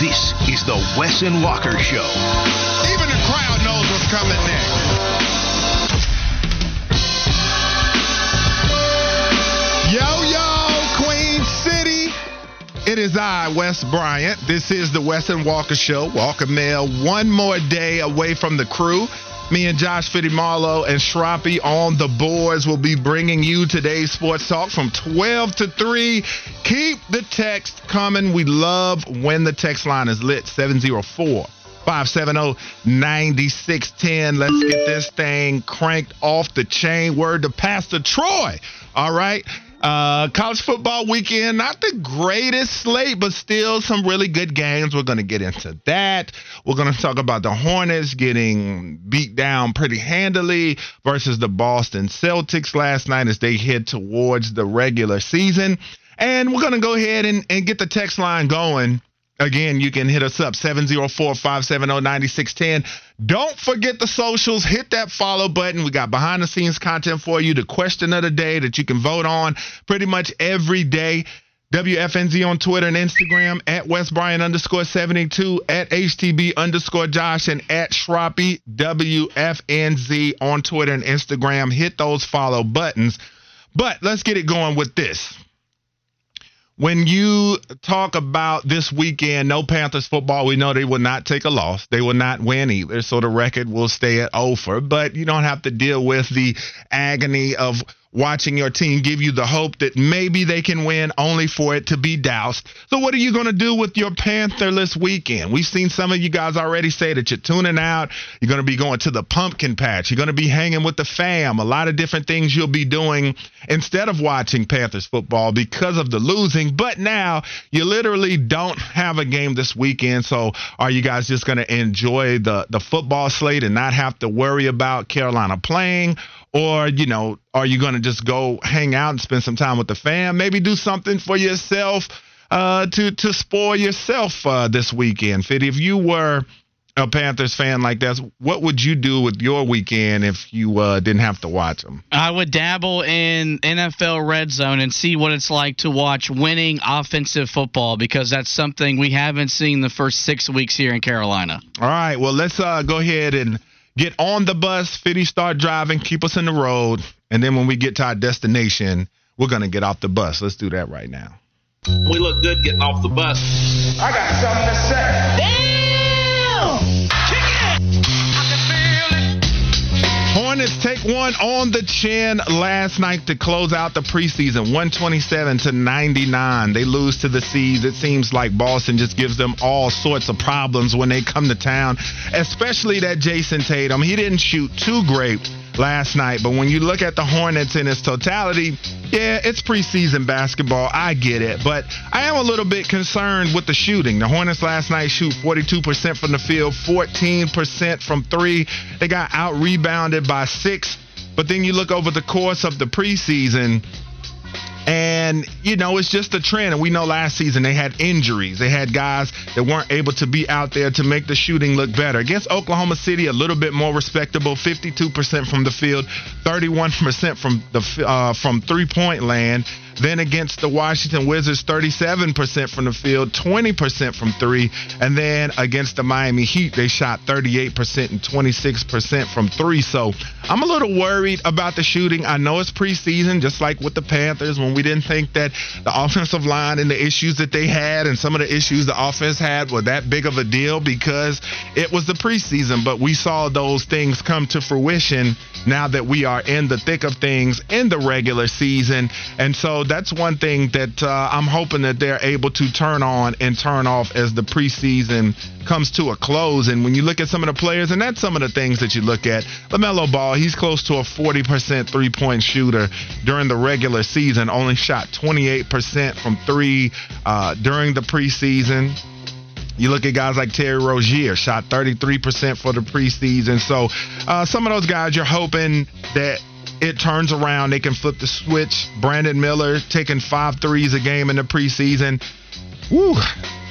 This is the Wes and Walker Show. Even the crowd knows what's coming next. Yo, yo, Queen City. It is I, Wes Bryant. This is the Wes and Walker Show. Walker Mail, one more day away from the crew. Me and Josh Fitty and Shroppy on the boards will be bringing you today's sports talk from 12 to 3. Keep the text coming. We love when the text line is lit 704 570 9610. Let's get this thing cranked off the chain. Word to Pastor Troy. All right. Uh, college football weekend, not the greatest slate, but still some really good games. We're going to get into that. We're going to talk about the Hornets getting beat down pretty handily versus the Boston Celtics last night as they head towards the regular season. And we're going to go ahead and, and get the text line going. Again, you can hit us up 704 570 9610. Don't forget the socials. Hit that follow button. We got behind the scenes content for you, the question of the day that you can vote on pretty much every day. WFNZ on Twitter and Instagram at Wes Bryant underscore 72 at HTB underscore Josh and at Shroppy WFNZ on Twitter and Instagram. Hit those follow buttons. But let's get it going with this when you talk about this weekend, no Panthers football, we know they will not take a loss. They will not win either. So the record will stay at over. But you don't have to deal with the agony of watching your team give you the hope that maybe they can win only for it to be doused. So what are you going to do with your Pantherless weekend? We've seen some of you guys already say that you're tuning out. You're going to be going to the pumpkin patch. You're going to be hanging with the fam. A lot of different things you'll be doing instead of watching Panthers football because of the losing. But now you literally don't have a game this weekend. So are you guys just going to enjoy the, the football slate and not have to worry about Carolina playing? Or, you know, are you going to just go hang out and spend some time with the fam? Maybe do something for yourself uh, to to spoil yourself uh, this weekend. Fit, if you were a Panthers fan like that, what would you do with your weekend if you uh, didn't have to watch them? I would dabble in NFL Red Zone and see what it's like to watch winning offensive football because that's something we haven't seen the first six weeks here in Carolina. All right, well let's uh, go ahead and get on the bus, Fitty start driving, keep us in the road, and then when we get to our destination, we're gonna get off the bus. Let's do that right now. We look good getting off the bus. I got something to say. Damn! Take one on the chin last night to close out the preseason, 127 to 99. They lose to the C's. It seems like Boston just gives them all sorts of problems when they come to town, especially that Jayson Tatum. He didn't shoot too great last night. But when you look at the Hornets in its totality, yeah, it's preseason basketball. I get it. But I am a little bit concerned with the shooting. The Hornets last night shoot 42% from the field, 14% from three. They got out rebounded by six. But then you look over the course of the preseason, and, you know, it's just a trend. And we know last season they had injuries. They had guys that weren't able to be out there to make the shooting look better. Against Oklahoma City, a little bit more respectable 52% from the field, 31% from the uh, from three point land. Then against the Washington Wizards, 37% from the field, 20% from three. And then against the Miami Heat, they shot 38% and 26% from three. So I'm a little worried about the shooting. I know it's preseason, just like with the Panthers, when we didn't think that the offensive line and the issues that they had and some of the issues the offense had were that big of a deal because it was the preseason. But we saw those things come to fruition now that we are in the thick of things in the regular season. And so that's one thing that uh, I'm hoping that they're able to turn on and turn off as the preseason comes to a close. And when you look at some of the players, and that's some of the things that you look at, LaMelo Ball, he's close to a 40% three point shooter during the regular season, only shot 28% from three uh, during the preseason. You look at guys like Terry Rozier, shot 33% for the preseason. So uh, some of those guys, you're hoping that it turns around. They can flip the switch. Brandon Miller taking five threes a game in the preseason. Woo.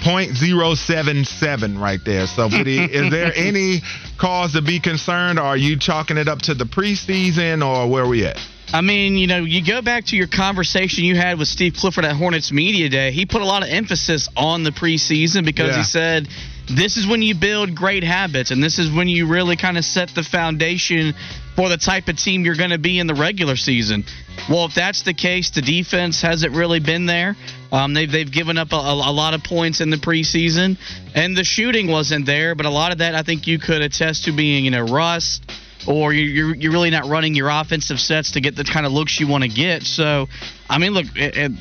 0.077 right there. So, is there any cause to be concerned? Or are you chalking it up to the preseason or where are we at? I mean, you know, you go back to your conversation you had with Steve Clifford at Hornets Media Day. He put a lot of emphasis on the preseason because yeah. he said this is when you build great habits and this is when you really kind of set the foundation for the type of team you're going to be in the regular season. Well, if that's the case, the defense hasn't really been there. Um, they've they've given up a, a, lot of points in the preseason, and the shooting wasn't there. But a lot of that, I think, you could attest to being you know rust or you're, you're really not running your offensive sets to get the kind of looks you want to get. So, I mean, look, it, it,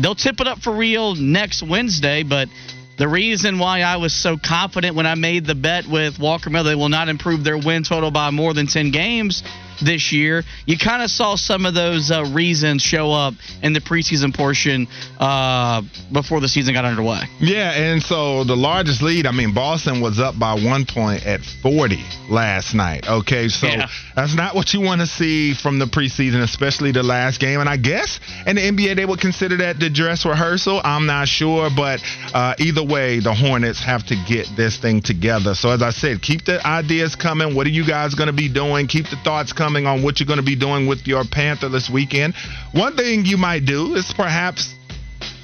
they'll tip it up for real next Wednesday, but the reason why I was so confident when I made the bet with Walker Miller, they will not improve their win total by more than 10 games this year. You kind of saw some of those uh, reasons show up in the preseason portion uh, before the season got underway. Yeah, and so the largest lead, I mean, Boston was up by one point at 40 last night. Okay, so yeah. that's not what you want to see from the preseason, especially the last game. And I guess in the NBA, they would consider that the dress rehearsal. I'm not sure, but uh, either way, the Hornets have to get this thing together. So as I said, keep the ideas coming. What are you guys going to be doing? Keep the thoughts coming on what you're going to be doing with your Panther this weekend. One thing you might do is perhaps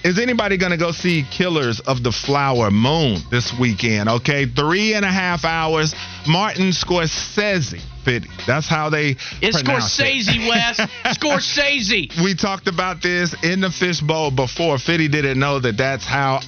is anybody going to go see Killers of the Flower Moon this weekend? Okay, three and a half hours. Martin Scorsese. Fitty. That's how they. It's Scorsese, it. Wes. Scorsese. We talked about this in the fishbowl before. Fitty didn't know that that's how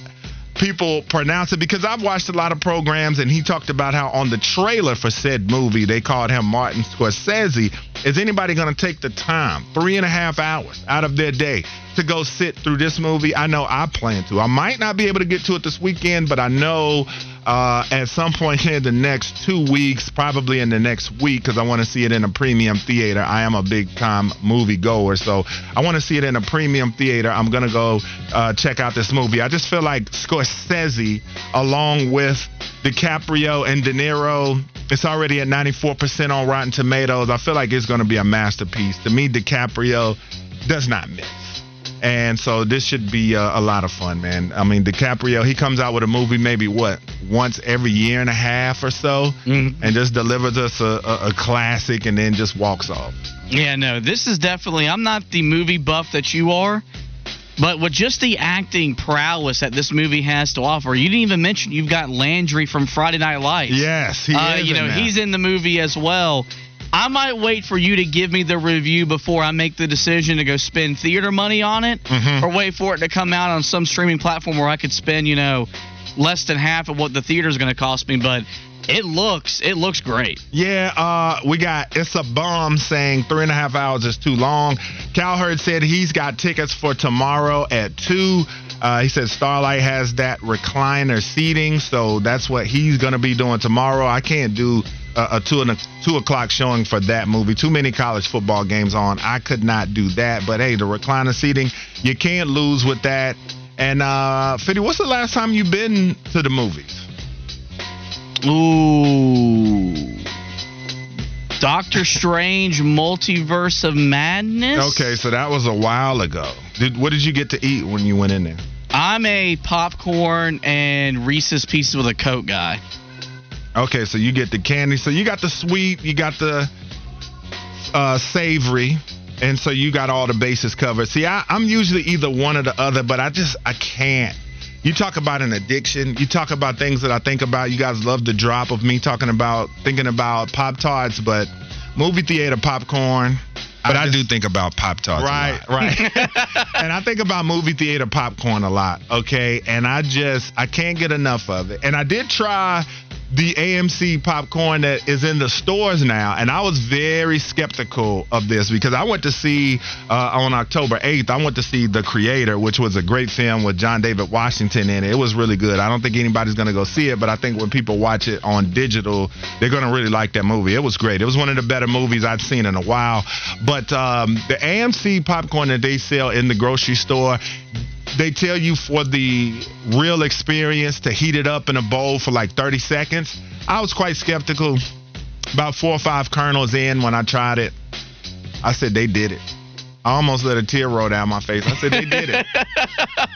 people pronounce it because I've watched a lot of programs and he talked about how on the trailer for said movie they called him Martin Scorsese. Is anybody going to take the time, three and a half hours out of their day, to go sit through this movie? I know I plan to. I might not be able to get to it this weekend, but I know uh, at some point in the next two weeks, probably in the next week, because I want to see it in a premium theater. I am a big time movie goer, so I want to see it in a premium theater. I'm going to go uh, check out this movie. I just feel like Scorsese, along with DiCaprio and De Niro, it's already at 94% on Rotten Tomatoes. I feel like it's going to be a masterpiece. To me, DiCaprio does not miss. And so this should be a, a, lot of fun, man. I mean, DiCaprio, he comes out with a movie maybe what once every year and a half or so, mm-hmm. and just delivers us a, a, a classic, and then just walks off. Yeah, no, this is definitely. I'm not the movie buff that you are, but with just the acting prowess that this movie has to offer, you didn't even mention you've got Landry from Friday Night Lights. Yes, he uh, is. You know, that. he's in the movie as well. I might wait for you to give me the review before I make the decision to go spend theater money on it, mm-hmm. or wait for it to come out on some streaming platform where I could spend, you know, less than half of what the theater is going to cost me. But it looks it looks great. Yeah, uh, we got it's a bomb saying three and a half hours is too long. Cowherd said he's got tickets for tomorrow at two. Uh, he said Starlight has that recliner seating, so that's what he's gonna be doing tomorrow. I can't do a, a two and a two o'clock showing for that movie. Too many college football games on. I could not do that. But hey, the recliner seating, you can't lose with that. And uh Fitty, what's the last time you've been to the movies? Ooh. Doctor Strange Multiverse of Madness. Okay, so that was a while ago. Did what did you get to eat when you went in there? I'm a popcorn and Reese's Pieces with a Coke guy. Okay, so you get the candy. So you got the sweet, you got the uh, savory, and so you got all the bases covered. See, I, I'm usually either one or the other, but I just I can't. You talk about an addiction. You talk about things that I think about. You guys love the drop of me talking about thinking about Pop Tarts, but movie theater popcorn. But I, I do think about Pop Tarts. Right, right. and I think about movie theater popcorn a lot. Okay, and I just I can't get enough of it. And I did try the AMC popcorn that is in the stores now. And I was very skeptical of this because I went to see uh, on October 8th, I went to see The Creator, which was a great film with John David Washington in it. It was really good. I don't think anybody's going to go see it, but I think when people watch it on digital, they're going to really like that movie. It was great. It was one of the better movies I've seen in a while. But um, the AMC popcorn that they sell in the grocery store, they tell you for the real experience to heat it up in a bowl for like 30 seconds. I was quite skeptical. About four or five kernels in when I tried it, I said they did it. I almost let a tear roll down my face. I said they did it.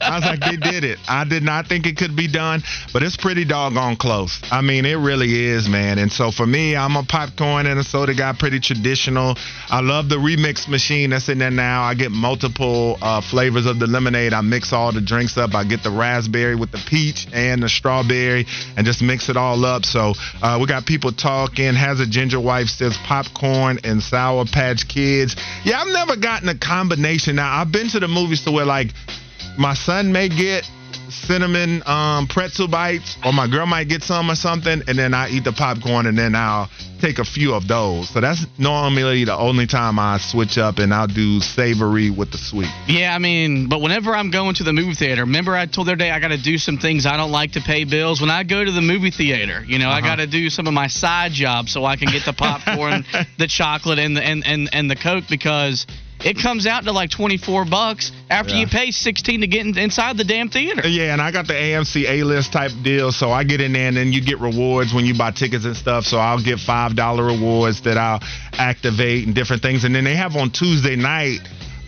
I was like, they did it. I did not think it could be done, but it's pretty doggone close. I mean, it really is, man. And so for me, I'm a popcorn and a soda guy, pretty traditional. I love the remix machine that's in there now. I get multiple uh, flavors of the lemonade. I mix all the drinks up. I get the raspberry with the peach and the strawberry and just mix it all up. So uh, we got people talking. Has a ginger wife says popcorn and Sour Patch Kids. Yeah, I've never gotten a combination. Now I've been to the movies to where like my son may get cinnamon um, pretzel bites, or my girl might get some or something, and then I eat the popcorn, and then I'll take a few of those. So that's normally the only time I switch up, and I'll do savory with the sweet. Yeah, I mean, but whenever I'm going to the movie theater, remember I told the other day I got to do some things I don't like to pay bills. When I go to the movie theater, you know, uh-huh. I got to do some of my side jobs so I can get the popcorn, the chocolate, and the and and and the coke because it comes out to like 24 bucks after yeah. you pay 16 to get in, inside the damn theater. Uh, yeah, and I got the AMC A-list type deal, so I get in there and then you get rewards when you buy tickets and stuff. So I'll get $5 rewards that I'll activate and different things. And then they have on Tuesday night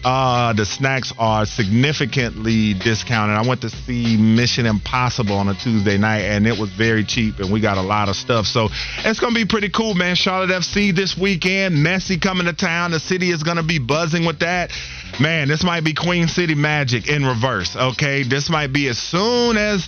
uh, the snacks are significantly discounted. I went to see Mission Impossible on a Tuesday night, and it was very cheap, and we got a lot of stuff. So it's gonna be pretty cool, man. Charlotte FC this weekend. Messi coming to town. The city is gonna be buzzing with that. Man, this might be Queen City magic in reverse. Okay, this might be as soon as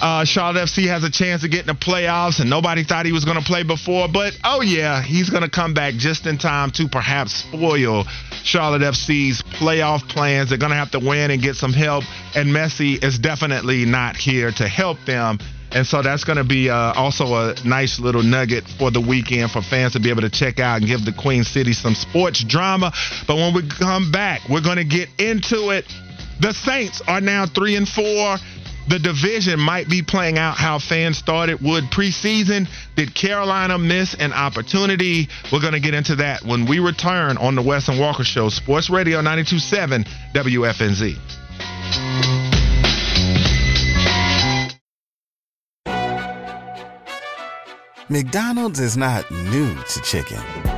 uh, Charlotte FC has a chance to get in the playoffs, and nobody thought he was going to play before. But oh yeah, he's going to come back just in time to perhaps spoil Charlotte FC's playoff plans. They're going to have to win and get some help, and Messi is definitely not here to help them. And so that's going to be uh, also a nice little nugget for the weekend for fans to be able to check out and give the Queen City some sports drama. But when we come back, we're going to get into it. The Saints are now three and four the division might be playing out how fans thought it would preseason. Did Carolina miss an opportunity? We're going to get into that when we return on the Wes and Walker Show, Sports Radio 927 WFNZ. McDonald's is not new to chicken.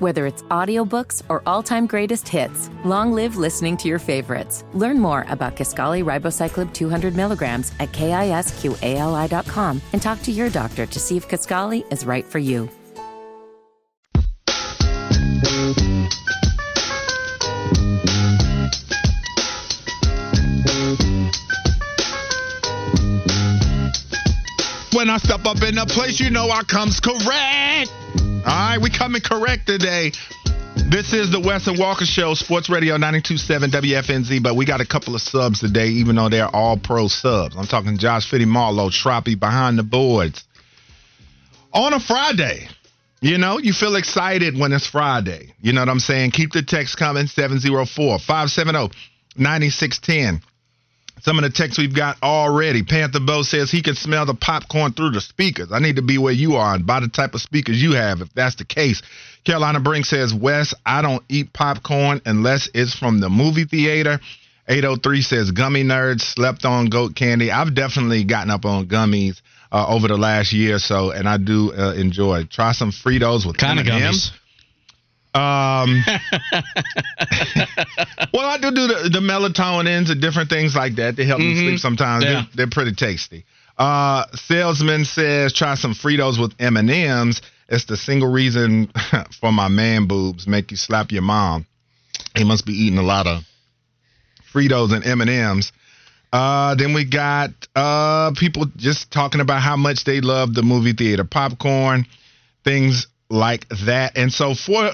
Whether it's audiobooks or all-time greatest hits, long live listening to your favorites. Learn more about Kisqali Ribociclib 200 milligrams at kisqali.com and talk to your doctor to see if Kisqali is right for you. When I step up in a place, you know I comes correct. All right, we coming correct today. This is the Wes and Walker Show, Sports Radio 927 WFNZ, but we got a couple of subs today, even though they're all pro subs. I'm talking Josh Fitty Marlowe, Troppy behind the boards. On a Friday, you know, you feel excited when it's Friday. You know what I'm saying? Keep the text coming 704 570 9610. Some of the texts we've got already. Panther Bo says he can smell the popcorn through the speakers. I need to be where you are and buy the type of speakers you have if that's the case. Carolina Brink says, Wes, I don't eat popcorn unless it's from the movie theater. 803 says, Gummy nerds slept on goat candy. I've definitely gotten up on gummies uh, over the last year or so, and I do uh, enjoy. Try some Fritos with kind of gummies. Um, well, I do do the, the melatonins and different things like that to help mm-hmm. me sleep sometimes. Yeah. They're, they're, pretty tasty. Uh, salesman says try some Fritos with M&Ms. It's the single reason for my man boobs make you slap your mom. He must be eating a lot of Fritos and M&Ms. Uh, then we got uh, people just talking about how much they love the movie theater popcorn, things like that. And so for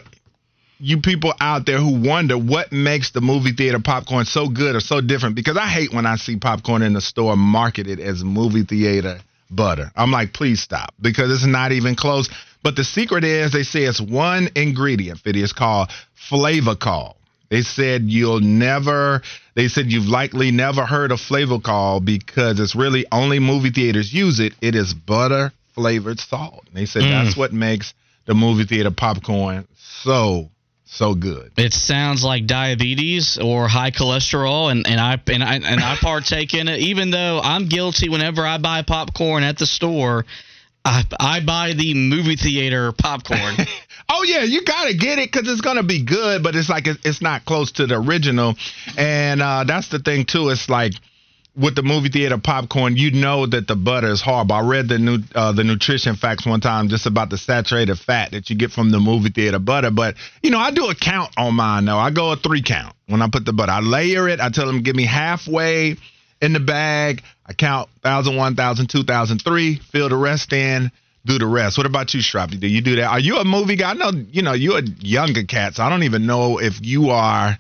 you people out there who wonder what makes the movie theater popcorn so good or so different because I hate when I see popcorn in the store marketed as movie theater butter. I'm like, please stop because it's not even close. But the secret is they say it's one ingredient. It is called Flavacol. They said you'll never. They said you've likely never heard of Flavacol because it's really only movie theaters use it. It is butter flavored salt. They said mm. that's what makes the movie theater popcorn so so good. It sounds like diabetes or high cholesterol, and, and I and I and I partake in it. Even though I'm guilty, whenever I buy popcorn at the store, I, I buy the movie theater popcorn. oh yeah, you gotta get it because it's gonna be good, but it's like it's not close to the original, and uh, that's the thing too. It's like with the movie theater popcorn, you know that the butter is horrible. I read the new uh, the nutrition facts one time just about the saturated fat that you get from the movie theater butter. But you know, I do a count on mine though. I go a three count when I put the butter. I layer it. I tell them give me halfway in the bag. I count thousand, one thousand, two thousand, three. Fill the rest in. Do the rest. What about you, Strappy? Do you do that? Are you a movie guy? I know you know you're a younger cat, so I don't even know if you are.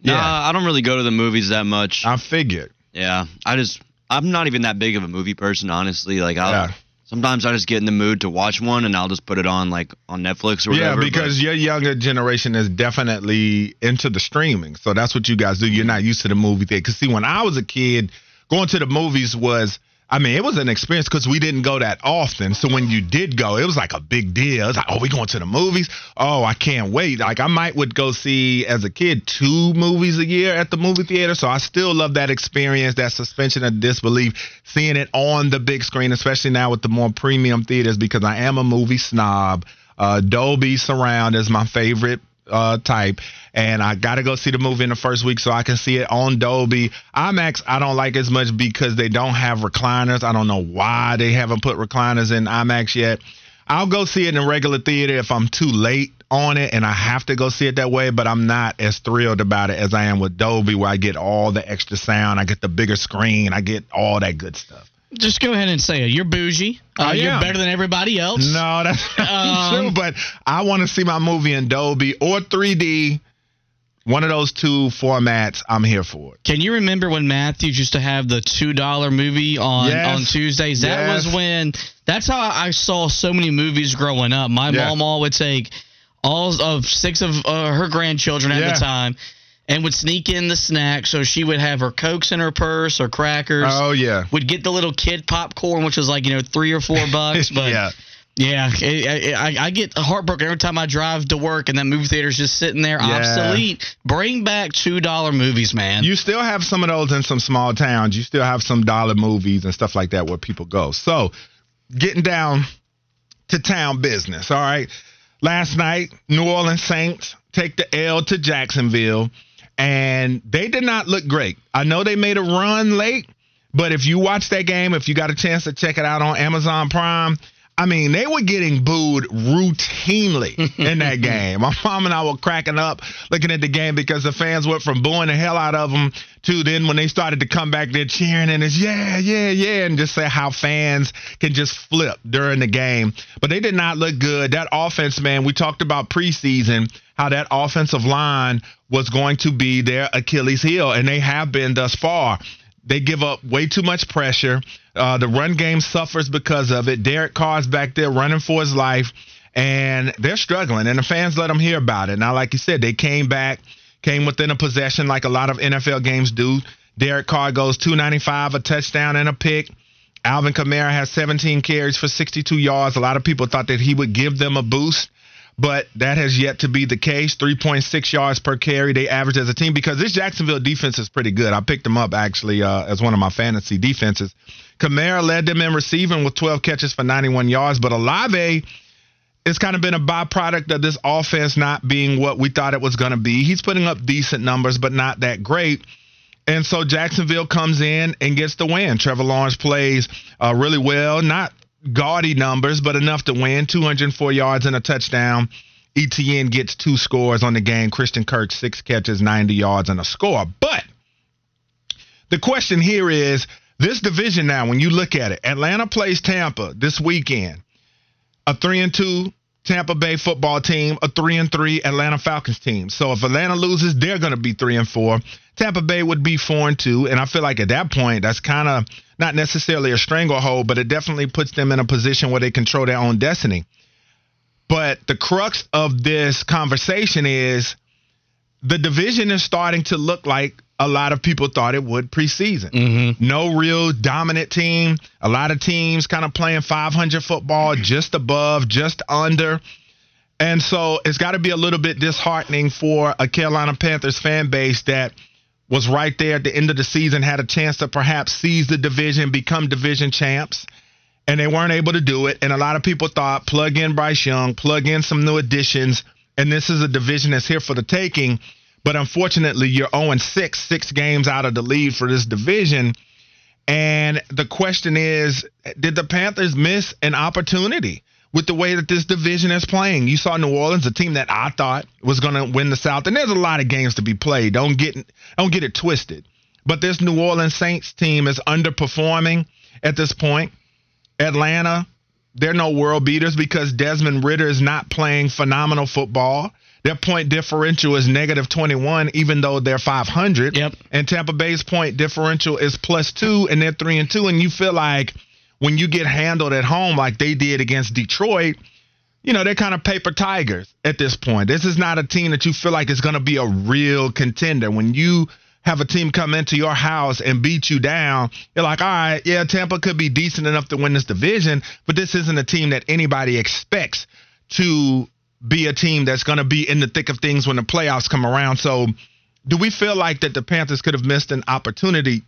Yeah, nah, I don't really go to the movies that much. I figured. Yeah, I just I'm not even that big of a movie person, honestly. Like I. Yeah. Sometimes I just get in the mood to watch one, and I'll just put it on like on Netflix or whatever. Yeah, because but. your younger generation is definitely into the streaming, so that's what you guys do. You're not used to the movie thing. Because see, when I was a kid, going to the movies was I mean, it was an experience because we didn't go that often. So when you did go, it was like a big deal. It was like, oh, we going to the movies? Oh, I can't wait. Like I might would go see as a kid two movies a year at the movie theater. So I still love that experience, that suspension of disbelief, seeing it on the big screen, especially now with the more premium theaters because I am a movie snob. Uh, Dolby Surround is my favorite uh, type, and I got to go see the movie in the first week so I can see it on Dolby. IMAX, I don't like as much because they don't have recliners. I don't know why they haven't put recliners in IMAX yet. I'll go see it in a regular theater if I'm too late on it and I have to go see it that way, but I'm not as thrilled about it as I am with Dolby, where I get all the extra sound, I get the bigger screen, I get all that good stuff. Just go ahead and say it. You're bougie. Uh, you're better than everybody else. No, that's not um, true. But I want to see my movie in Dolby or 3D. One of those two formats, I'm here for it. Can you remember when Matthews used to have the two dollar movie on yes. on Tuesdays? That yes. was when. That's how I saw so many movies growing up. My yeah. mom all would take all of six of uh, her grandchildren at yeah. the time and would sneak in the snack. So she would have her cokes in her purse or crackers. Oh yeah. Would get the little kid popcorn, which was like you know three or four bucks. But yeah. Yeah, it, I, I, get heartbroken every time I drive to work and that movie theater's just sitting there yeah. obsolete. Bring back two dollar movies, man. You still have some of those in some small towns. You still have some dollar movies and stuff like that where people go. So, getting down to town business. All right. Last night, New Orleans Saints take the L to Jacksonville and they did not look great. I know they made a run late, but if you watch that game, if you got a chance to check it out on Amazon Prime, I mean, they were getting booed routinely in that game. My mom and I were cracking up looking at the game because the fans went from booing the hell out of them to then when they started to come back, they're cheering and it's yeah, yeah, yeah, and just say how fans can just flip during the game. But they did not look good. That offense, man, we talked about preseason how that offensive line was going to be their Achilles heel, and they have been thus far. They give up way too much pressure. Uh, the run game suffers because of it. Derek Carr's back there running for his life, and they're struggling, and the fans let them hear about it. Now, like you said, they came back, came within a possession like a lot of NFL games do. Derek Carr goes 295, a touchdown, and a pick. Alvin Kamara has 17 carries for 62 yards. A lot of people thought that he would give them a boost but that has yet to be the case. 3.6 yards per carry they average as a team because this Jacksonville defense is pretty good. I picked them up actually uh, as one of my fantasy defenses. Kamara led them in receiving with 12 catches for 91 yards, but Olave it's kind of been a byproduct of this offense not being what we thought it was going to be. He's putting up decent numbers, but not that great. And so Jacksonville comes in and gets the win. Trevor Lawrence plays uh, really well, not gaudy numbers, but enough to win 204 yards and a touchdown. ETN gets two scores on the game. Christian Kirk, six catches, 90 yards, and a score. But the question here is this division now, when you look at it, Atlanta plays Tampa this weekend. A three and two Tampa Bay football team, a three and three Atlanta Falcons team. So if Atlanta loses, they're going to be three and four. Tampa Bay would be four and two, and I feel like at that point, that's kind of not necessarily a stranglehold, but it definitely puts them in a position where they control their own destiny. But the crux of this conversation is the division is starting to look like a lot of people thought it would preseason. Mm-hmm. No real dominant team. A lot of teams kind of playing 500 football, just above, just under. And so it's got to be a little bit disheartening for a Carolina Panthers fan base that was right there at the end of the season, had a chance to perhaps seize the division, become division champs, and they weren't able to do it. And a lot of people thought plug in Bryce Young, plug in some new additions, and this is a division that's here for the taking. But unfortunately, you're 0 6, six games out of the lead for this division. And the question is, did the Panthers miss an opportunity? With the way that this division is playing. You saw New Orleans, a team that I thought was going to win the South, and there's a lot of games to be played. Don't get don't get it twisted. But this New Orleans Saints team is underperforming at this point. Atlanta, they're no world beaters because Desmond Ridder is not playing phenomenal football. Their point differential is negative 21, even though they're 500. Yep. And Tampa Bay's point differential is plus two, and they're three and two. And you feel like – when you get handled at home like they did against Detroit, you know, they're kind of paper tigers at this point. This is not a team that you feel like is going to be a real contender. When you have a team come into your house and beat you down, you're like, all right, yeah, Tampa could be decent enough to win this division, but this isn't a team that anybody expects to be a team that's going to be in the thick of things when the playoffs come around. So, do we feel like that the Panthers could have missed an opportunity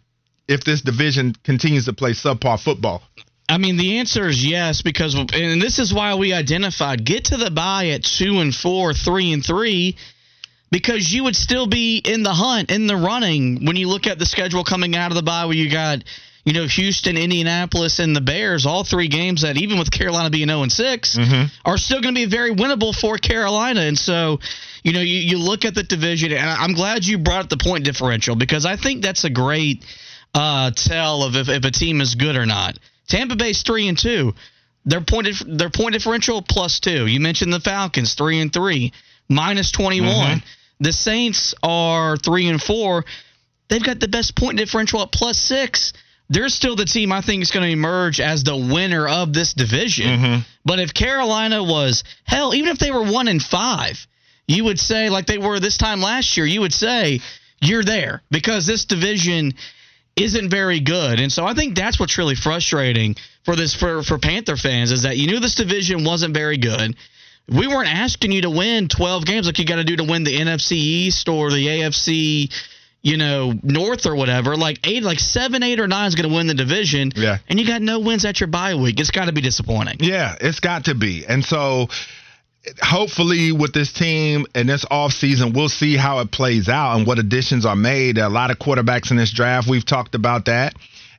if this division continues to play subpar football? I mean, the answer is yes because, and this is why we identified get to the bye at two and four, three and three, because you would still be in the hunt, in the running when you look at the schedule coming out of the bye, where you got, you know, Houston, Indianapolis, and the Bears, all three games that even with Carolina being zero and 6 mm-hmm. are still going to be very winnable for Carolina, and so. You know, you, you look at the division, and I'm glad you brought up the point differential because I think that's a great uh, tell of if, if a team is good or not. Tampa Bay's three and two. Their point their point differential plus two. You mentioned the Falcons three and three, minus twenty one. Mm-hmm. The Saints are three and four. They've got the best point differential at plus six. They're still the team I think is going to emerge as the winner of this division. Mm-hmm. But if Carolina was hell, even if they were one and five, you would say like they were this time last year, you would say you're there because this division isn't very good. And so I think that's what's really frustrating for this for, for Panther fans is that you knew this division wasn't very good. We weren't asking you to win 12 games like you got to do to win the NFC East or the AFC, you know, North or whatever. Like eight, like seven, eight or nine is going to win the division. Yeah. And you got no wins at your bye week. It's got to be disappointing. Yeah, it's got to be. And so hopefully with this team and this offseason, we'll see how it plays out and what additions are made. a lot of quarterbacks in this draft. We've talked about that.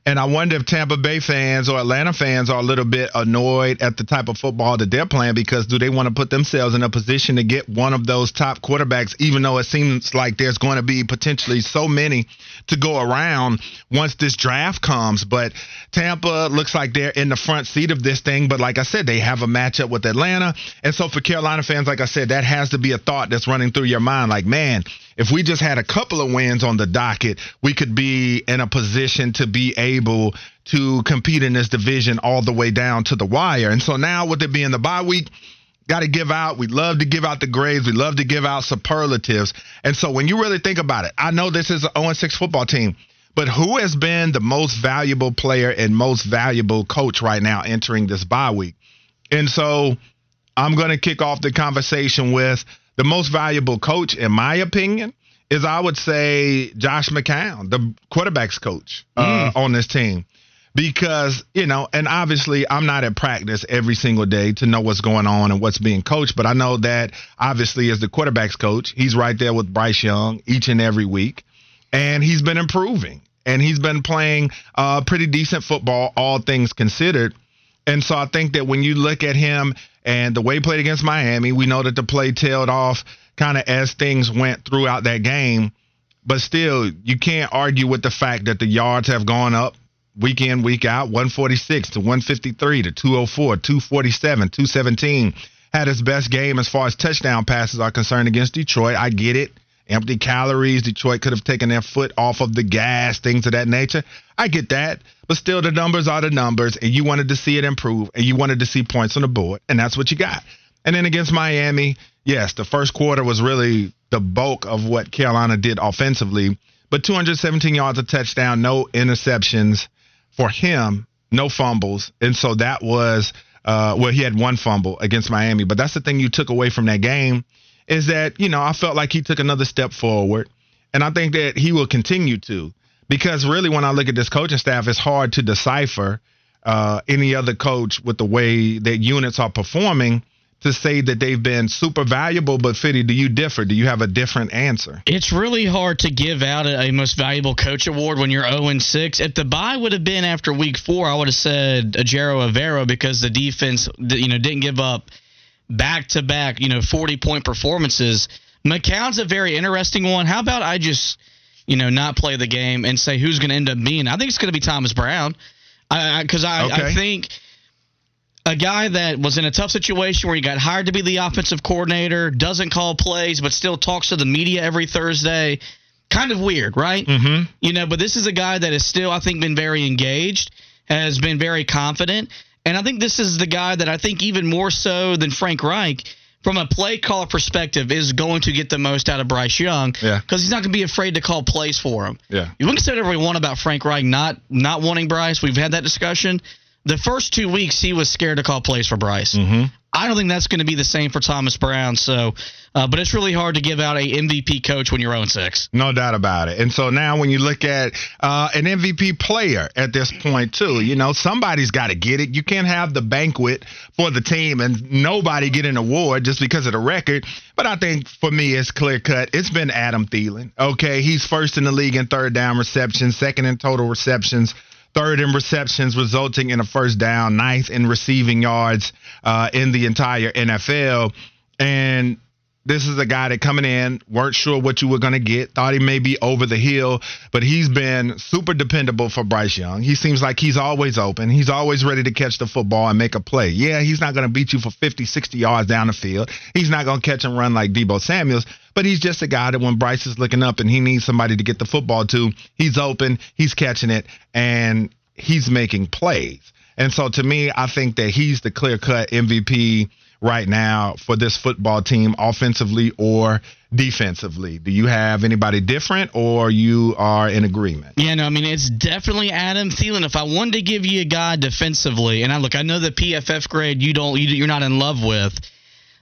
And I wonder if Tampa Bay fans or Atlanta fans are a little bit annoyed at the type of football that they're playing because do they want to put themselves in a position to get one of those top quarterbacks, even though it seems like there's going to be potentially so many to go around once this draft comes. But Tampa looks like they're in the front seat of this thing. But like I said, they have a matchup with Atlanta. And so for Carolina fans, like I said, that has to be a thought that's running through your mind. Like, man, if we just had a couple of wins on the docket, we could be in a position to be able to compete in this division all the way down to the wire. And so now, with it being the bye week, got to give out. We love to give out the grades. We love to give out superlatives. And so when you really think about it, I know this is an 0 6 football team, but who has been the most valuable player and most valuable coach right now entering this bye week? And so I'm going to kick off the conversation with the most valuable coach, in my opinion, is I would say Josh McCown, the quarterbacks coach uh, mm. on this team. Because, you know, and obviously I'm not at practice every single day to know what's going on and what's being coached, but I know that obviously as the quarterbacks coach, he's right there with Bryce Young each and every week. And he's been improving and he's been playing uh, pretty decent football, all things considered. And so I think that when you look at him and the way he played against Miami, we know that the play tailed off kind of as things went throughout that game. But still, you can't argue with the fact that the yards have gone up week in, week out 146 to 153 to 204, 247, 217. Had his best game as far as touchdown passes are concerned against Detroit. I get it. empty calories. Detroit could have taken their foot off of the gas, things of that nature. I get that. But still, the numbers are the numbers, and you wanted to see it improve, and you wanted to see points on the board, and that's what you got. And then against Miami, yes, the first quarter was really the bulk of what Carolina did offensively, but 217 yards, a touchdown, no interceptions for him, no fumbles. And so that was, uh, well, he had one fumble against Miami, but that's the thing you took away from that game is that, you know, I felt like he took another step forward. And I think that he will continue to because really, when I look at this coaching staff, it's hard to decipher uh, any other coach with the way that units are performing to say that they've been super valuable. But Fitty, do you differ? Do you have a different answer? It's really hard to give out a, a most valuable coach award when you're 0 6. If the bye would have been after week four, I would have said Ejiro Evero because the defense, you know, didn't give up back to back, you know, 40 point performances. McCown's a very interesting one. How about I just, you know, not play the game and say who's going to end up being? I think it's going to be Thomas Brown. Because I, I, okay. I, I think a guy that was in a tough situation where he got hired to be the offensive coordinator, doesn't call plays, but still talks to the media every Thursday. Kind of weird, right? Mm-hmm. You know, but this is a guy that has still, I think, been very engaged, has been very confident. And I think this is the guy that I think even more so than Frank Reich from a play call perspective, is going to get the most out of Bryce Young. Yeah. Because he's not going to be afraid to call plays for him. Yeah. You can say whatever you want about Frank Reich not not wanting Bryce. We've had that discussion. The first two weeks, he was scared to call plays for Bryce. Mm-hmm. I don't think that's going to be the same for Thomas Brown. So, uh, but it's really hard to give out a MVP coach when you're 0 6. No doubt about it. And so now when you look at uh, an MVP player at this point too, you know somebody's got to get it. You can't have the banquet for the team and nobody get an award just because of the record. But I think for me, it's clear cut. It's been Adam Thielen. Okay, he's first in the league in third down receptions, second in total receptions third in receptions, resulting in a first down, ninth in receiving yards uh, in the entire NFL. And this is a guy that coming in, weren't sure what you were going to get, thought he may be over the hill, but he's been super dependable for Bryce Young. He seems like he's always open. He's always ready to catch the football and make a play. Yeah, he's not going to beat you for 50, 60 yards down the field. He's not going to catch and run like Deebo Samuels, but he's just a guy that when Bryce is looking up and he needs somebody to get the football to, he's open, he's catching it, and he's making plays. And so to me, I think that he's the clear cut MVP right now for this football team, offensively or defensively. Do you have anybody different or you are in agreement? Yeah, no, I mean, it's definitely Adam Thielen. If I wanted to give you a guy defensively, and I look, I know the PFF grade you don't, you, you're not in love with.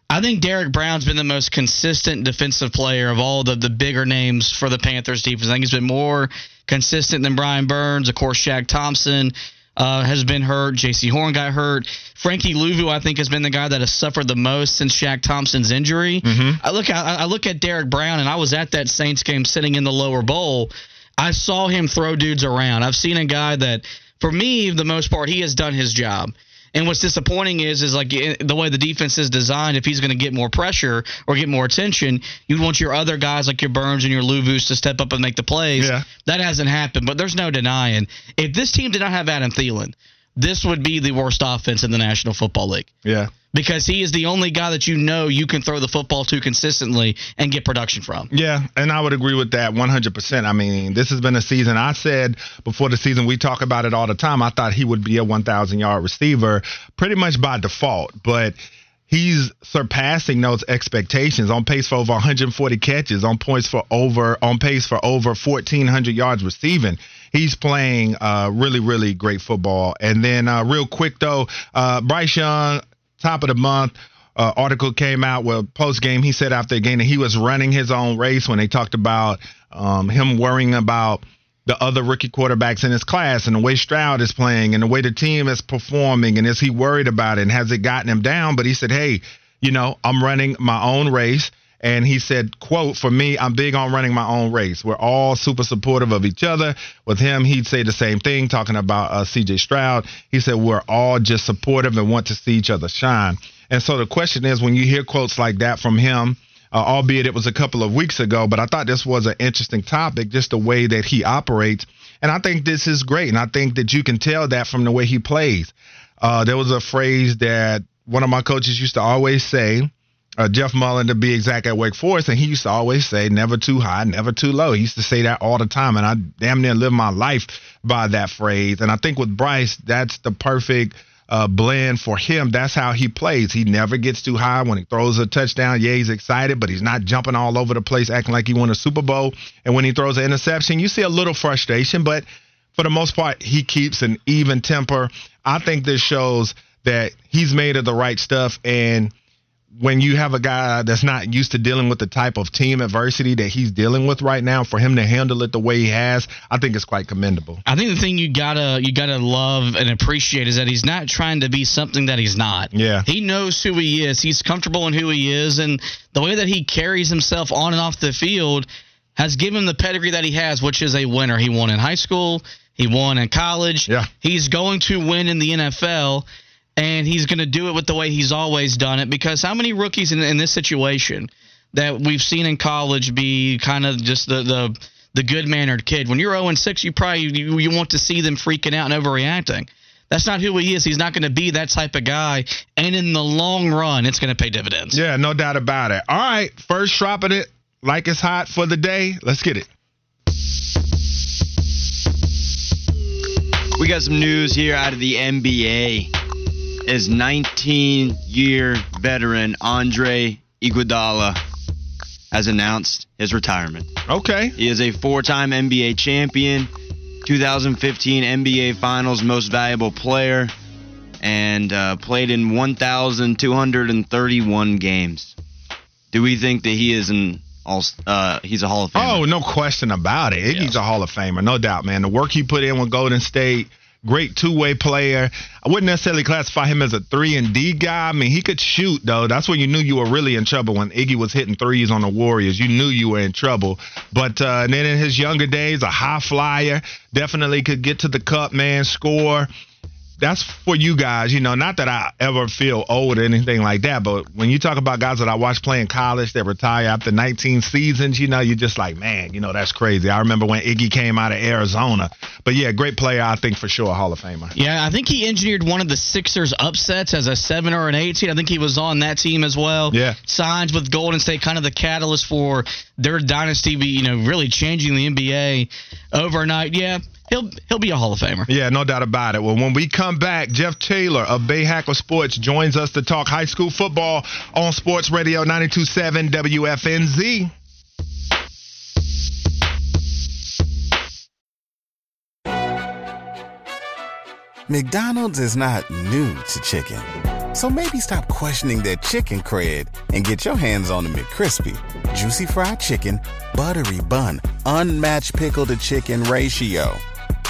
I think Derrick Brown's been the most consistent defensive player of all the, the bigger names for the Panthers defense. I think he's been more consistent than Brian Burns. Of course, Shaq Thompson uh, has been hurt. Jaycee Horn got hurt. Frankie Luvu, I think, has been the guy that has suffered the most since Shaq Thompson's injury. Mm-hmm. I look, I, I look at Derrick Brown, and I was at that Saints game sitting in the lower bowl. I saw him throw dudes around. I've seen a guy that, for me, the most part, he has done his job. And what's disappointing is, is like eh, the way the defense is designed. If he's going to get more pressure or get more attention, you want your other guys like your Burns and your Luvus to step up and make the plays. Yeah. That hasn't happened. But there's no denying if this team did not have Adam Thielen, this would be the worst offense in the National Football League. Yeah. Because he is the only guy that you know you can throw the football to consistently and get production from. Yeah, and I would agree with that 100%. I mean, this has been a season. I said before the season, we talk about it all the time. I thought he would be a 1,000 yard receiver pretty much by default, but he's surpassing those expectations on pace for over 140 catches, on points for over, on pace for over 1,400 yards receiving he's playing uh, really, really great football. And then, uh, real quick though, uh, Bryce Young, top of the month. Uh, article came out well post game he said after the game that he was running his own race when they talked about um, him worrying about the other rookie quarterbacks in his class and the way Stroud is playing and the way the team is performing and is he worried about it and has it gotten him down but he said hey you know I'm running my own race and he said, quote, for me, I'm big on running my own race. We're all super supportive of each other. With him, he'd say the same thing, talking about uh, CJ Stroud. He said, we're all just supportive and want to see each other shine. And so the question is, when you hear quotes like that from him, uh, albeit it was a couple of weeks ago, but I thought this was an interesting topic, just the way that he operates. And I think this is great. And I think that you can tell that from the way he plays. Uh, there was a phrase that one of my coaches used to always say uh, Jeff Mullen to be exact at Wake Forest, and he used to always say, "Never too high, never too low." He used to say that all the time, and I damn near live my life by that phrase. And I think with Bryce, that's the perfect uh, blend for him. That's how he plays. He never gets too high when he throws a touchdown. Yeah, he's excited, but he's not jumping all over the place, acting like he won a Super Bowl. And when he throws an interception, you see a little frustration, but for the most part, he keeps an even temper. I think this shows that he's made of the right stuff and when you have a guy that's not used to dealing with the type of team adversity that he's dealing with right now, for him to handle it the way he has, I think it's quite commendable. I think the thing you gotta you gotta love and appreciate is that he's not trying to be something that he's not. Yeah, he knows who he is. He's comfortable in who he is, and the way that he carries himself on and off the field has given him the pedigree that he has, which is a winner. He won in high school. He won in college. Yeah. He's going to win in the NFL and he's going to do it with the way he's always done it. Because how many rookies in, in this situation that we've seen in college be kind of just the the the good mannered kid? When you're 0 and 6, you probably you, you want to see them freaking out and overreacting. That's not who he is. He's not going to be that type of guy. And in the long run, it's going to pay dividends. Yeah, no doubt about it. All right, first dropping it like it's hot for the day. Let's get it. We got some news here out of the NBA is 19 year veteran Andre Iguodala has announced his retirement. Okay. He is a four time NBA champion, 2015 NBA Finals Most Valuable Player, and uh, played in 1,231 games. Do we think that he is an all, uh, he's a Hall of Famer? Oh, no question about it. Iggy's yeah. a Hall of Famer, no doubt, man. The work he put in with Golden State great two way player. I wouldn't necessarily classify him as a three and D guy. I mean, he could shoot though. That's when you knew you were really in trouble when Iggy was hitting threes on the Warriors. You knew you were in trouble. But uh, then in his younger days, a high flyer, definitely could get to the cup, man, score that's for you guys. You know, not that I ever feel old or anything like that, but when you talk about guys that I watched playing college that retire after 19 seasons, you know, you're just like, man, you know, that's crazy. I remember when Iggy came out of Arizona. But yeah, great player, I think for sure, Hall of Famer. Yeah, I think he engineered one of the Sixers upsets as a seven or an eight seed. I think he was on that team as well. Yeah, signs with Golden State, kind of the catalyst for their dynasty, Be you know, really changing the NBA overnight. Yeah, he'll he'll be a Hall of Famer. Yeah, no doubt about it. Well, when we come back, Jeff Taylor of Bahakel Sports joins us to talk high school football on Sports Radio 92.7 WFNZ. McDonald's is not new to chicken. So maybe stop questioning their chicken cred and get your hands on the McCrispy. Juicy fried chicken, buttery bun, unmatched pickle to chicken ratio.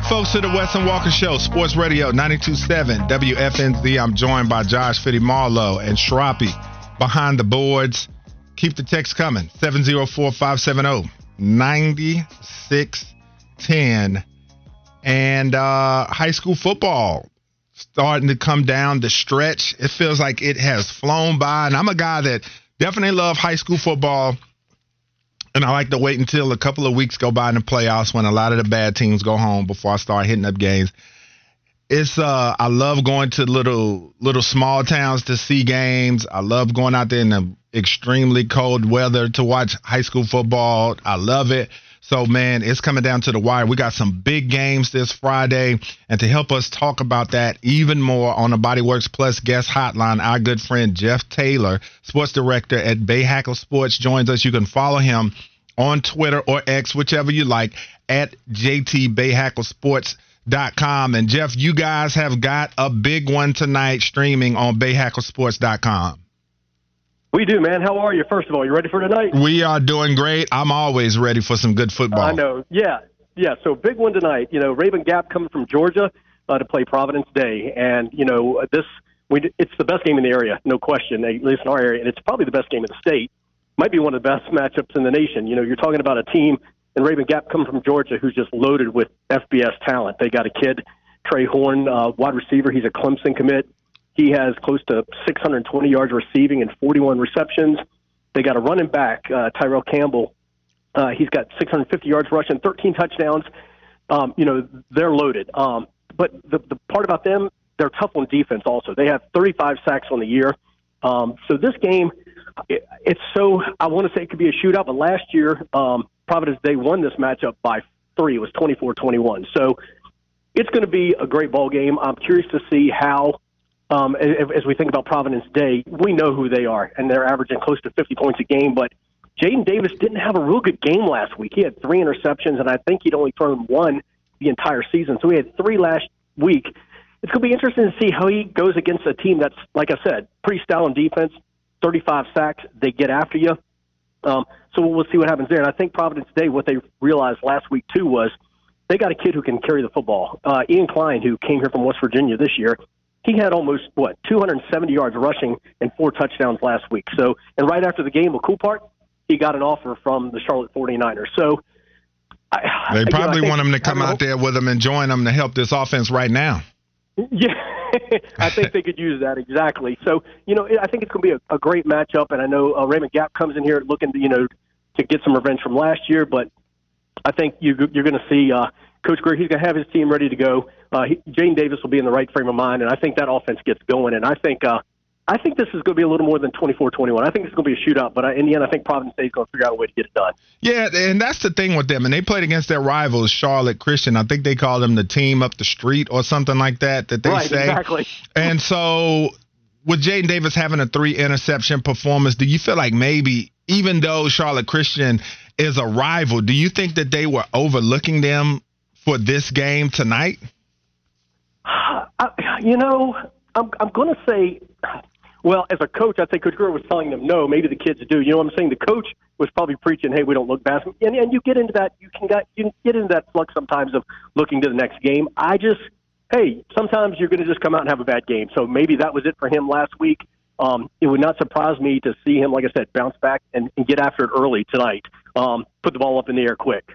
Back, folks, to the Wes and Walker Show, Sports Radio 92.7 WFNZ. I'm joined by Josh Fitty Marlowe and Shrapi behind the boards. Keep the text coming 704 570 9610. And uh, high school football starting to come down the stretch. It feels like it has flown by. And I'm a guy that definitely love high school football and I like to wait until a couple of weeks go by in the playoffs when a lot of the bad teams go home before I start hitting up games. It's uh I love going to little little small towns to see games. I love going out there in the extremely cold weather to watch high school football. I love it. So, man, it's coming down to the wire. We got some big games this Friday. And to help us talk about that even more on the Bodyworks Plus guest hotline, our good friend Jeff Taylor, sports director at Bahakel Sports, joins us. You can follow him on Twitter or X, whichever you like, at JT Bahakel Sports. Dot com. And Jeff, you guys have got a big one tonight streaming on BahakelSports.com. We do, man. How are you? First of all, you ready for tonight? We are doing great. I'm always ready for some good football. I know. Yeah. yeah. So big one tonight. You know, Rabun Gap coming from Georgia uh, to play Providence Day, and you know this. We, it's the best game in the area, no question, at least in our area, and it's probably the best game in the state. Might be one of the best matchups in the nation. You know, you're talking about a team in Rabun Gap coming from Georgia who's just loaded with FBS talent. They got a kid, Trey Horn, uh, wide receiver. He's a Clemson commit. He has close to 620 yards receiving and 41 receptions. They got a running back, uh, Tyrell Campbell. Uh, he's got 650 yards rushing, 13 touchdowns. Um, you know, they're loaded. Um, but the, the part about them, they're tough on defense also. They have 35 sacks on the year. Um, so this game, it, it's so, I want to say it could be a shootout, but last year, um, Providence Day won this matchup by three. It was 24 21. So it's going to be a great ball game. I'm curious to see how um, as, as we think about Providence Day, we know who they are, and they're averaging close to 50 points a game. But Jaden Davis didn't have a real good game last week. He had three interceptions, and I think he'd only thrown one the entire season. So he had three last week. It's going to be interesting to see how he goes against a team that's, like I said, pretty stout on defense, 35 sacks. They get after you. Um, so we'll see what happens there. And I think Providence Day, what they realized last week too was they got a kid who can carry the football. Uh, Ian Klein, who came here from West Virginia this year, he had almost what 270 yards rushing and four touchdowns last week. So, and right after the game, a cool part, he got an offer from the Charlotte 49ers. So, I, they probably you know, want him to come out there with them and join them to help this offense right now. Yeah, I think they could use that exactly. So, you know, I think it's going to be a, a great matchup, and I know uh, Rabun Gap comes in here looking, to, you know, to get some revenge from last year, but I think you, you're going to see uh, Coach Grier. He's going to have his team ready to go uh, he, Jaden Davis will be in the right frame of mind, and I think that offense gets going. And I think uh, I think this is going to be a little more than 24-21. I think it's going to be a shootout, but I, in the end, I think Providence State is going to figure out a way to get it done. Yeah, and that's the thing with them. And they played against their rivals, Charlotte Christian. I think they call them the team up the street or something like that. That they right, say exactly. And so, with Jaden Davis having a three interception performance, do you feel like maybe even though Charlotte Christian is a rival, do you think that they were overlooking them for this game tonight? I, you know, I'm I'm going to say, well, as a coach, I think Coach Grier was telling them no. Maybe the kids do. You know what I'm saying? The coach was probably preaching, "Hey, we don't look basketball," and, and you get into that. You can get you get into that flux sometimes of looking to the next game. I just, hey, sometimes you're going to just come out and have a bad game. So maybe that was it for him last week. Um, it would not surprise me to see him, like I said, bounce back and, and get after it early tonight. Um, put the ball up in the air quick.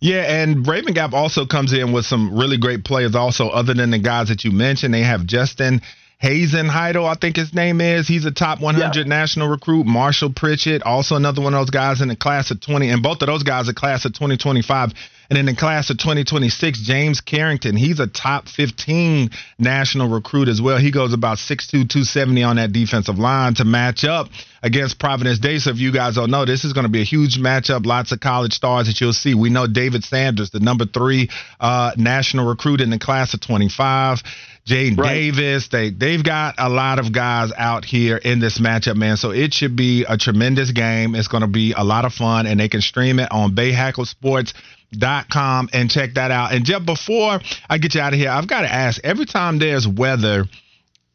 Yeah, and Rabun Gap also comes in with some really great players. Also, other than the guys that you mentioned, they have Justin Hazen Heidel, I think his name is. He's a top 100 yeah. national recruit. Marshall Pritchett, also another one of those guys in the class of 20, and both of those guys are class of 2025. And in the class of 2026, James Carrington, he's a top 15 national recruit as well. He goes about 6'2, 270 on that defensive line to match up against Providence Day. So if you guys don't know, this is going to be a huge matchup. Lots of college stars that you'll see. We know David Sanders, the number three uh, national recruit in the class of 25. Jaden right. Davis. They they've got a lot of guys out here in this matchup, man. So it should be a tremendous game. It's going to be a lot of fun, and they can stream it on Bahakel Sports dot com and check that out. And just before I get you out of here, I've got to ask every time there's weather,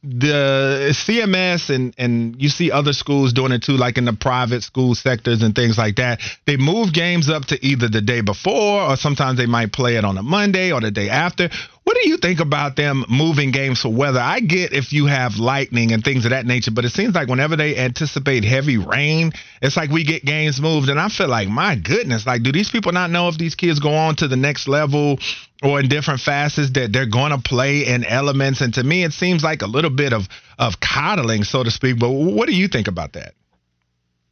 the CMS and and you see other schools doing it too, like in the private school sectors and things like that. They move games up to either the day before or sometimes they might play it on a Monday or the day after. What do you think about them moving games for weather? I get if you have lightning and things of that nature, but it seems like whenever they anticipate heavy rain, it's like we get games moved. And I feel like, my goodness, like, do these people not know if these kids go on to the next level or in different facets that they're going to play in elements? And to me, it seems like a little bit of, of coddling, so to speak. But what do you think about that?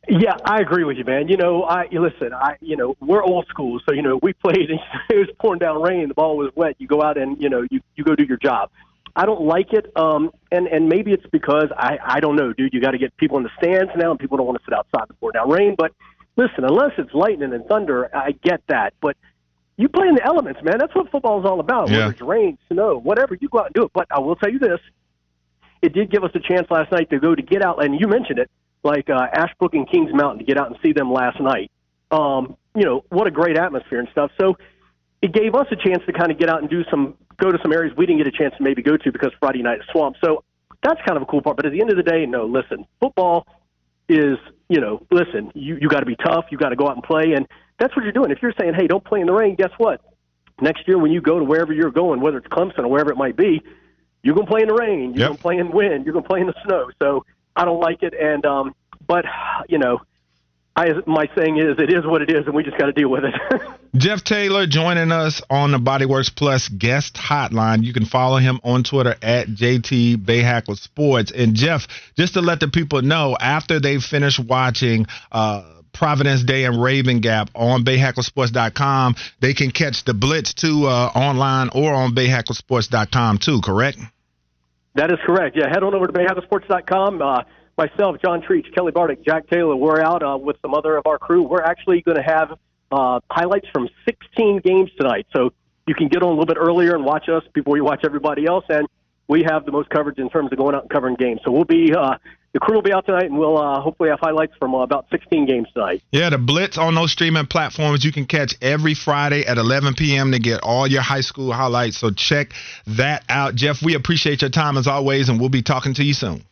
Yeah, I agree with you, man. You know, I listen. I you know we're old school, so you know we played. And it was pouring down rain. The ball was wet. You go out and you know you you go do your job. I don't like it, um, and and maybe it's because I I don't know, dude. You got to get people in the stands now, and people don't want to sit outside the pour down rain. But listen, unless it's lightning and thunder, I get that. But you play in the elements, man. That's what football is all about. Yeah. Whether it's rain, snow, whatever, you go out and do it. But I will tell you this: it did give us a chance last night to go to get out, and you mentioned it like uh, Ashbrook and Kings Mountain to get out and see them last night. Um, you know, what a great atmosphere and stuff. So it gave us a chance to kind of get out and do some, go to some areas we didn't get a chance to maybe go to because Friday night is swamp. So that's kind of a cool part. But at the end of the day, no, listen, football is, you know, listen, you, you got to be tough. You got to go out and play. And that's what you're doing. If you're saying, hey, don't play in the rain, guess what? next year when you go to wherever you're going, whether it's Clemson or wherever it might be, you're going to play in the rain, you're Yep. going to play in wind, you're going to play in the snow. So I don't like it. And um, but you know, I my saying is it is what it is, and we just got to deal with it. Jeff Taylor joining us on the Bodyworks Plus guest hotline. You can follow him on Twitter at JT Bahakel Sports. And Jeff, just to let the people know, after they finish watching uh, Providence Day and Rabun Gap on BahakelSports.com, they can catch the Blitz too uh, online or on BahakelSports.com too. Correct? That is correct. Yeah, head on over to BahakelSports.com. Uh, myself, John Treach, Kelly Bardick, Jack Taylor, we're out uh, with some other of our crew. We're actually going to have uh, highlights from 16 games tonight. So you can get on a little bit earlier and watch us before you watch everybody else. And we have the most coverage in terms of going out and covering games. So we'll be, uh, the crew will be out tonight and we'll uh, hopefully have highlights from uh, about 16 games tonight. Yeah, the Blitz on those streaming platforms you can catch every Friday at 11 p.m. to get all your high school highlights. So check that out. Jeff, we appreciate your time as always, and we'll be talking to you soon.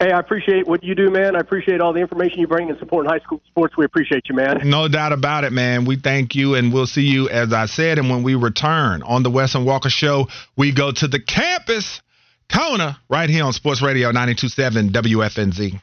Hey, I appreciate what you do, man. I appreciate all the information you bring and supporting high school sports. We appreciate you, man. No doubt about it, man. We thank you, and we'll see you, as I said. And when we return on the Wes and Walker Show, we go to the campus, Kona, right here on Sports Radio 927 WFNZ.